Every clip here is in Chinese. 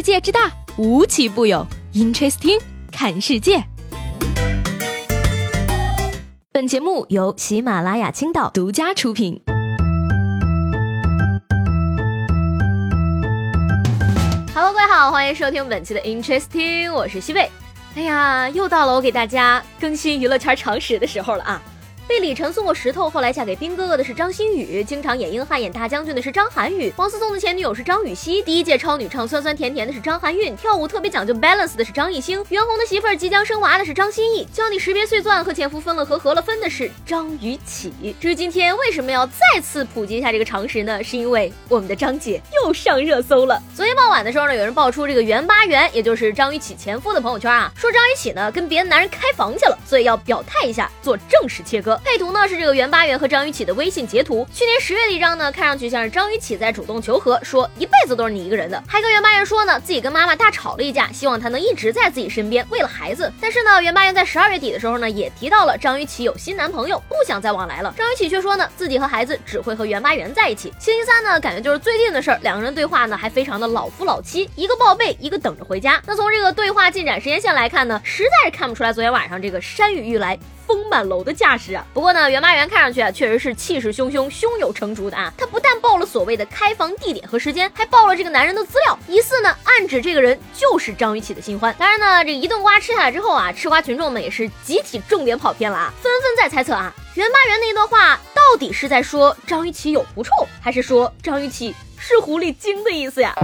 世界之大，无奇不有。Interesting，看世界。本节目由喜马拉雅青岛独家出品。Hello，各位好，欢迎收听本期的 Interesting，我是西贝。哎呀，又到了我给大家更新娱乐圈常识的时候了啊！被李晨送过石头，后来嫁给兵哥哥的是张馨予；经常演硬汉演大将军的是张涵予；王思聪的前女友是张雨绮；第一届超女唱酸酸甜甜的是张含韵；跳舞特别讲究 balance 的是张艺兴；袁弘的媳妇儿即将生娃的是张歆艺；教你识别碎钻和前夫分了合合了分的是张雨绮。至于今天为什么要再次普及一下这个常识呢？是因为我们的张姐又上热搜了。昨天傍晚的时候呢，有人爆出这个袁八元，也就是张雨绮前夫的朋友圈啊，说张雨绮呢跟别的男人开房去了，所以要表态一下，做正式切割。配图呢是这个袁巴元和张雨绮的微信截图，去年十月的一张呢，看上去像是张雨绮在主动求和，说一辈子都是你一个人的，还跟袁巴元说呢，自己跟妈妈大吵了一架，希望他能一直在自己身边，为了孩子。但是呢，袁巴元在十二月底的时候呢，也提到了张雨绮有新男朋友，不想再往来了。张雨绮却说呢，自己和孩子只会和袁巴元在一起。星期三呢，感觉就是最近的事儿，两个人对话呢还非常的老夫老妻，一个报备，一个等着回家。那从这个对话进展时间线来看呢，实在是看不出来昨天晚上这个山雨欲来。风满楼的架势啊！不过呢，袁巴元看上去啊，确实是气势汹汹、胸有成竹的啊。他不但报了所谓的开房地点和时间，还报了这个男人的资料，疑似呢暗指这个人就是张雨绮的新欢。当然呢，这一顿瓜吃下来之后啊，吃瓜群众们也是集体重点跑偏了啊，纷纷在猜测啊，袁巴元那一段话到底是在说张雨绮有狐臭，还是说张雨绮是狐狸精的意思呀？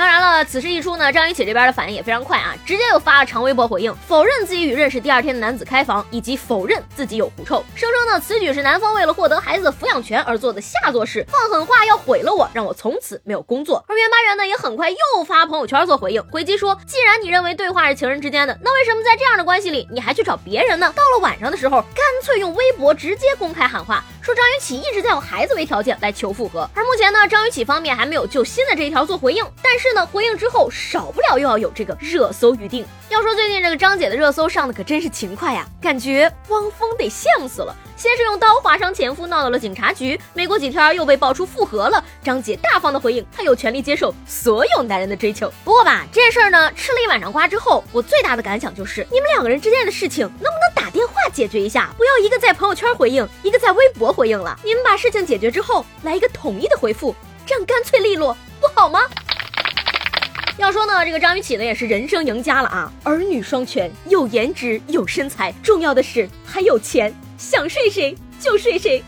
当然了，此事一出呢，张雨绮这边的反应也非常快啊，直接又发了长微博回应，否认自己与认识第二天的男子开房，以及否认自己有狐臭，声称呢此举是男方为了获得孩子的抚养权而做的下作事，放狠话要毁了我，让我从此没有工作。而袁巴元呢也很快又发朋友圈做回应，回击说，既然你认为对话是情人之间的，那为什么在这样的关系里你还去找别人呢？到了晚上的时候，干脆用微博直接公开喊话，说张雨绮一直在用孩子为条件来求复合。而目前呢，张雨绮方面还没有就新的这一条做回应，但是。呢，回应之后少不了又要有这个热搜预定。要说最近这个张姐的热搜上的可真是勤快呀，感觉汪峰得羡慕死了。先是用刀划伤前夫，闹到了警察局，没过几天又被爆出复合了。张姐大方的回应，她有权利接受所有男人的追求。不过吧，这件事儿呢，吃了一晚上瓜之后，我最大的感想就是，你们两个人之间的事情能不能打电话解决一下？不要一个在朋友圈回应，一个在微博回应了。你们把事情解决之后，来一个统一的回复，这样干脆利落，不好吗？要说呢，这个张雨绮呢也是人生赢家了啊，儿女双全，有颜值，有身材，重要的是还有钱，想睡谁就睡谁，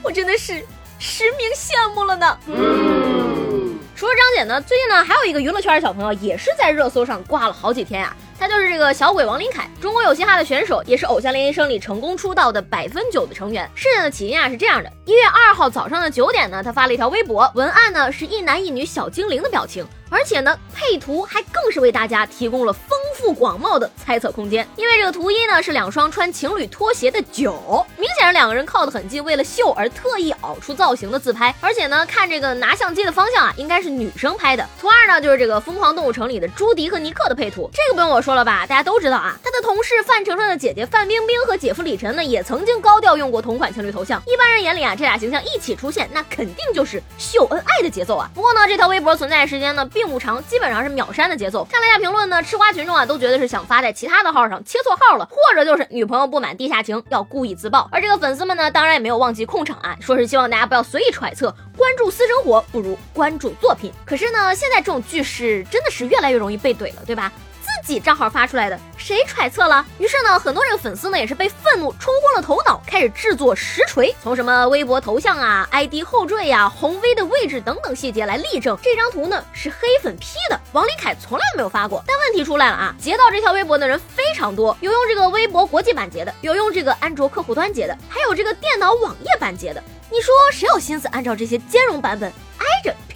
我真的是实名羡慕了呢。嗯除了张姐呢，最近呢还有一个娱乐圈的小朋友也是在热搜上挂了好几天啊。他就是这个小鬼王林凯，中国有嘻哈的选手，也是偶像练习生里成功出道的百分九的成员。事情的起因啊是这样的：一月二号早上的九点呢，他发了一条微博，文案呢是一男一女小精灵的表情，而且呢配图还更是为大家提供了丰富广袤的猜测空间。因为这个图一呢是两双穿情侣拖鞋的脚，明显是两个人靠得很近，为了秀而特意凹出造型的自拍。而且呢看这个拿相机的方向啊，应该是女生拍的。图二呢就是这个疯狂动物城里的朱迪和尼克的配图，这个不用我。说了吧，大家都知道啊，他同事范丞丞的姐姐范冰冰和姐夫李晨呢，也曾经高调用过同款情侣头像。一般人眼里啊，这俩形象一起出现，那肯定就是秀恩爱的节奏啊。不过呢，这条微博存在时间呢并不长，基本上是秒删的节奏。看了一下评论呢，吃瓜群众啊都觉得是想发在其他的号上切错号了，或者就是女朋友不满地下情要故意自爆。而这个粉丝们呢，当然也没有忘记控场啊，说是希望大家不要随意揣测，关注私生活不如关注作品。可是呢，现在这种句式真的是越来越容易被怼了，对吧？自己账号发出来的，谁揣测了？于是呢，很多这个粉丝呢也是被愤怒冲昏了头脑，开始制作实锤，从什么微博头像啊、ID 后缀呀、红 V 的位置等等细节来例证这张图呢是黑粉 P 的。王林凯从来没有发过，但问题出来了啊！截到这条微博的人非常多，有用这个微博国际版截的，有用这个安卓客户端截的，还有这个电脑网页版截的。你说谁有心思按照这些兼容版本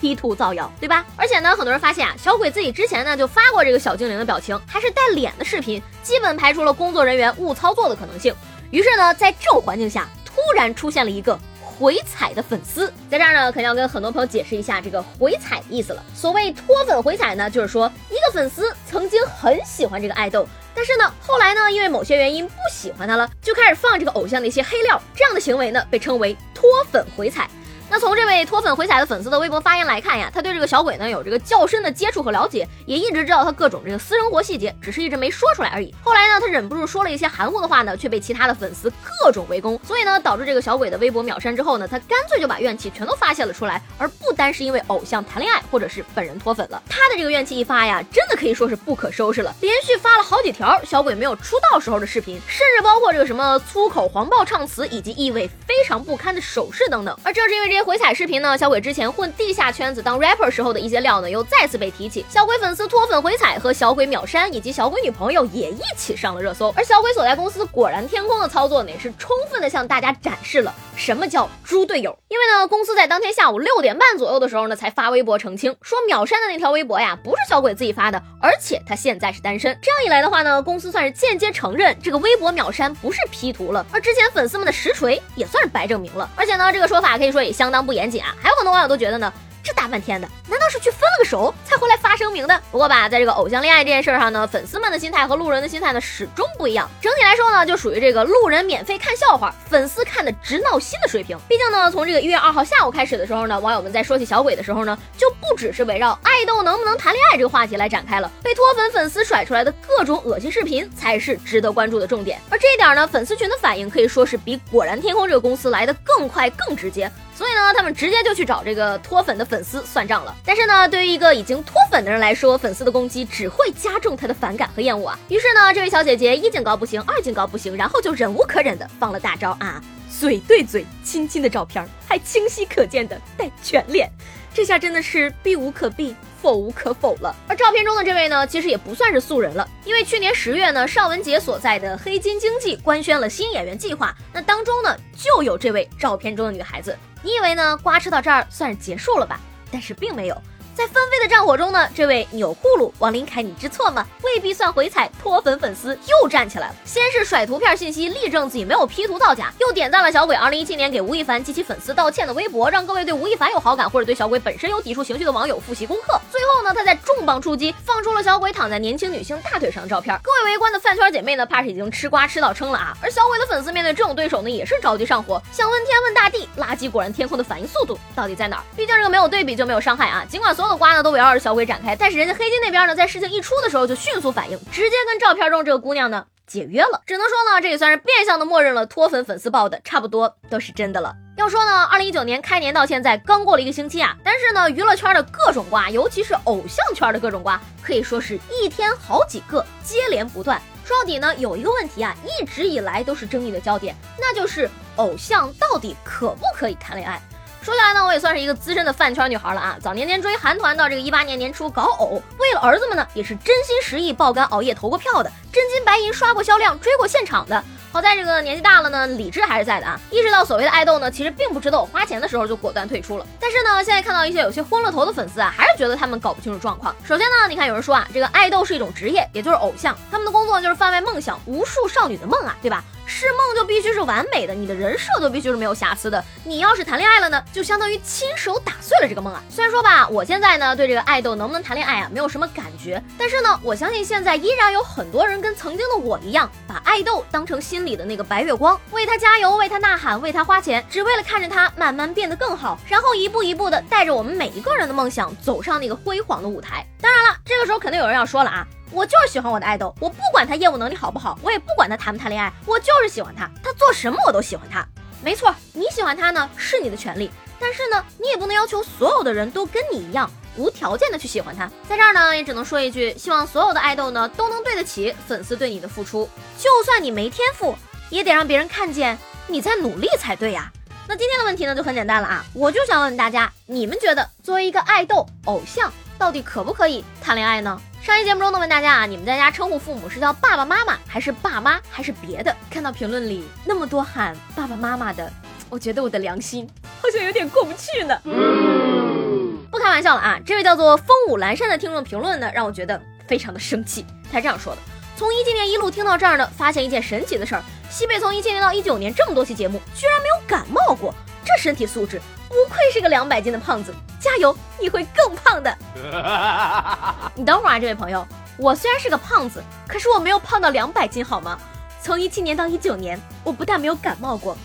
？P 图造谣，对吧？而且呢，很多人发现啊，小鬼自己之前呢就发过这个小精灵的表情，还是带脸的视频，基本排除了工作人员误操作的可能性。于是呢，在这种环境下，突然出现了一个回踩的粉丝，在这儿呢，肯定要跟很多朋友解释一下这个回踩的意思了。所谓脱粉回踩呢，就是说一个粉丝曾经很喜欢这个爱豆，但是呢，后来呢，因为某些原因不喜欢他了，就开始放这个偶像的一些黑料，这样的行为呢，被称为脱粉回踩。那从这位脱粉回踩的粉丝的微博发言来看呀，他对这个小鬼呢有这个较深的接触和了解，也一直知道他各种这个私生活细节，只是一直没说出来而已。后来呢，他忍不住说了一些含糊的话呢，却被其他的粉丝各种围攻，所以呢，导致这个小鬼的微博秒删之后呢，他干脆就把怨气全都发泄了出来，而不单是因为偶像谈恋爱或者是本人脱粉了。他的这个怨气一发呀，真的可以说是不可收拾了，连续发了好几条小鬼没有出道时候的视频，甚至包括这个什么粗口黄暴唱词以及意味非常不堪的手势等等。而正是因为这回踩视频呢，小鬼之前混地下圈子当 rapper 时候的一些料呢，又再次被提起。小鬼粉丝脱粉回踩和小鬼秒删以及小鬼女朋友也一起上了热搜。而小鬼所在公司果然天空的操作呢，也是充分的向大家展示了什么叫猪队友。因为呢，公司在当天下午六点半左右的时候呢，才发微博澄清说秒删的那条微博呀，不是小鬼自己发的，而且他现在是单身。这样一来的话呢，公司算是间接承认这个微博秒删不是 P 图了，而之前粉丝们的实锤也算是白证明了。而且呢，这个说法可以说也相当不严谨啊，还有很多网友都觉得呢。这大半天的，难道是去分了个手才回来发声明的？不过吧，在这个偶像恋爱这件事上呢，粉丝们的心态和路人的心态呢始终不一样。整体来说呢，就属于这个路人免费看笑话，粉丝看的直闹心的水平。毕竟呢，从这个一月二号下午开始的时候呢，网友们在说起小鬼的时候呢，就不只是围绕爱豆能不能谈恋爱这个话题来展开了。被脱粉粉丝甩出来的各种恶心视频才是值得关注的重点。而这一点呢，粉丝群的反应可以说是比果然天空这个公司来的更快更直接。所以呢，他们直接就去找这个脱粉的粉丝算账了。但是呢，对于一个已经脱粉的人来说，粉丝的攻击只会加重他的反感和厌恶啊。于是呢，这位小姐姐一警告不行，二警告不行，然后就忍无可忍的放了大招啊，嘴对嘴亲亲的照片，还清晰可见的带全脸，这下真的是避无可避。否无可否了。而照片中的这位呢，其实也不算是素人了，因为去年十月呢，邵雯婕所在的黑金经济官宣了新演员计划，那当中呢就有这位照片中的女孩子。你以为呢，瓜吃到这儿算是结束了吧？但是并没有。在纷飞的战火中呢，这位钮祜禄王林凯，你知错吗？未必算回踩脱粉粉丝又站起来了。先是甩图片信息，力证自己没有 P 图造假，又点赞了小鬼2017年给吴亦凡及其粉丝道歉的微博，让各位对吴亦凡有好感或者对小鬼本身有抵触情绪的网友复习功课。最后呢，他在重磅出击，放出了小鬼躺在年轻女性大腿上的照片。各位围观的饭圈姐妹呢，怕是已经吃瓜吃到撑了啊。而小鬼的粉丝面对这种对手呢，也是着急上火，想问天问大地，垃圾果然天空的反应速度到底在哪儿？毕竟这个没有对比就没有伤害啊。尽管所有的瓜呢都围绕着小鬼展开，但是人家黑金那边呢，在事情一出的时候就迅速反应，直接跟照片中这个姑娘呢解约了。只能说呢，这也算是变相的默认了脱粉粉丝报的差不多都是真的了。要说呢，二零一九年开年到现在刚过了一个星期啊，但是呢，娱乐圈的各种瓜，尤其是偶像圈的各种瓜，可以说是一天好几个，接连不断。说到底呢，有一个问题啊，一直以来都是争议的焦点，那就是偶像到底可不可以谈恋爱？说起来呢，我也算是一个资深的饭圈女孩了啊。早年间追韩团到这个一八年年初搞偶，为了儿子们呢，也是真心实意爆肝熬夜投过票的，真金白银刷过销量，追过现场的。好在这个年纪大了呢，理智还是在的啊。意识到所谓的爱豆呢，其实并不值得我花钱的时候，就果断退出了。但是呢，现在看到一些有些昏了头的粉丝啊，还是觉得他们搞不清楚状况。首先呢，你看有人说啊，这个爱豆是一种职业，也就是偶像，他们的工作就是贩卖梦想，无数少女的梦啊，对吧？是梦就必须是完美的，你的人设都必须是没有瑕疵的。你要是谈恋爱了呢，就相当于亲手打碎了这个梦啊。虽然说吧，我现在呢对这个爱豆能不能谈恋爱啊没有什么感觉，但是呢，我相信现在依然有很多人跟曾经的我一样，把爱豆当成心里的那个白月光，为他加油，为他呐喊，为他花钱，只为了看着他慢慢变得更好，然后一步一步的带着我们每一个人的梦想走上那个辉煌的舞台。当然了，这个时候肯定有人要说了啊。我就是喜欢我的爱豆，我不管他业务能力好不好，我也不管他谈不谈恋爱，我就是喜欢他，他做什么我都喜欢他。没错，你喜欢他呢是你的权利，但是呢，你也不能要求所有的人都跟你一样无条件的去喜欢他。在这儿呢，也只能说一句，希望所有的爱豆呢都能对得起粉丝对你的付出，就算你没天赋，也得让别人看见你在努力才对呀。那今天的问题呢就很简单了啊，我就想问问大家，你们觉得作为一个爱豆偶像，到底可不可以谈恋爱呢？上一节目中呢，问大家啊，你们在家称呼父母是叫爸爸妈妈，还是爸妈，还是别的？看到评论里那么多喊爸爸妈妈的，我觉得我的良心好像有点过不去呢。嗯不开玩笑了啊，这位叫做风舞阑珊的听众评论呢，让我觉得非常的生气。他这样说的：从一七年一路听到这儿呢，发现一件神奇的事儿，西北从一七年到一九年这么多期节目，居然没有感冒过，这身体素质不愧是个两百斤的胖子。加油，你会更胖的。你等会儿啊，这位朋友，我虽然是个胖子，可是我没有胖到两百斤好吗？从一七年到一九年，我不但没有感冒过，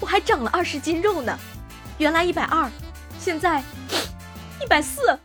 我还长了二十斤肉呢。原来一百二，现在一百四。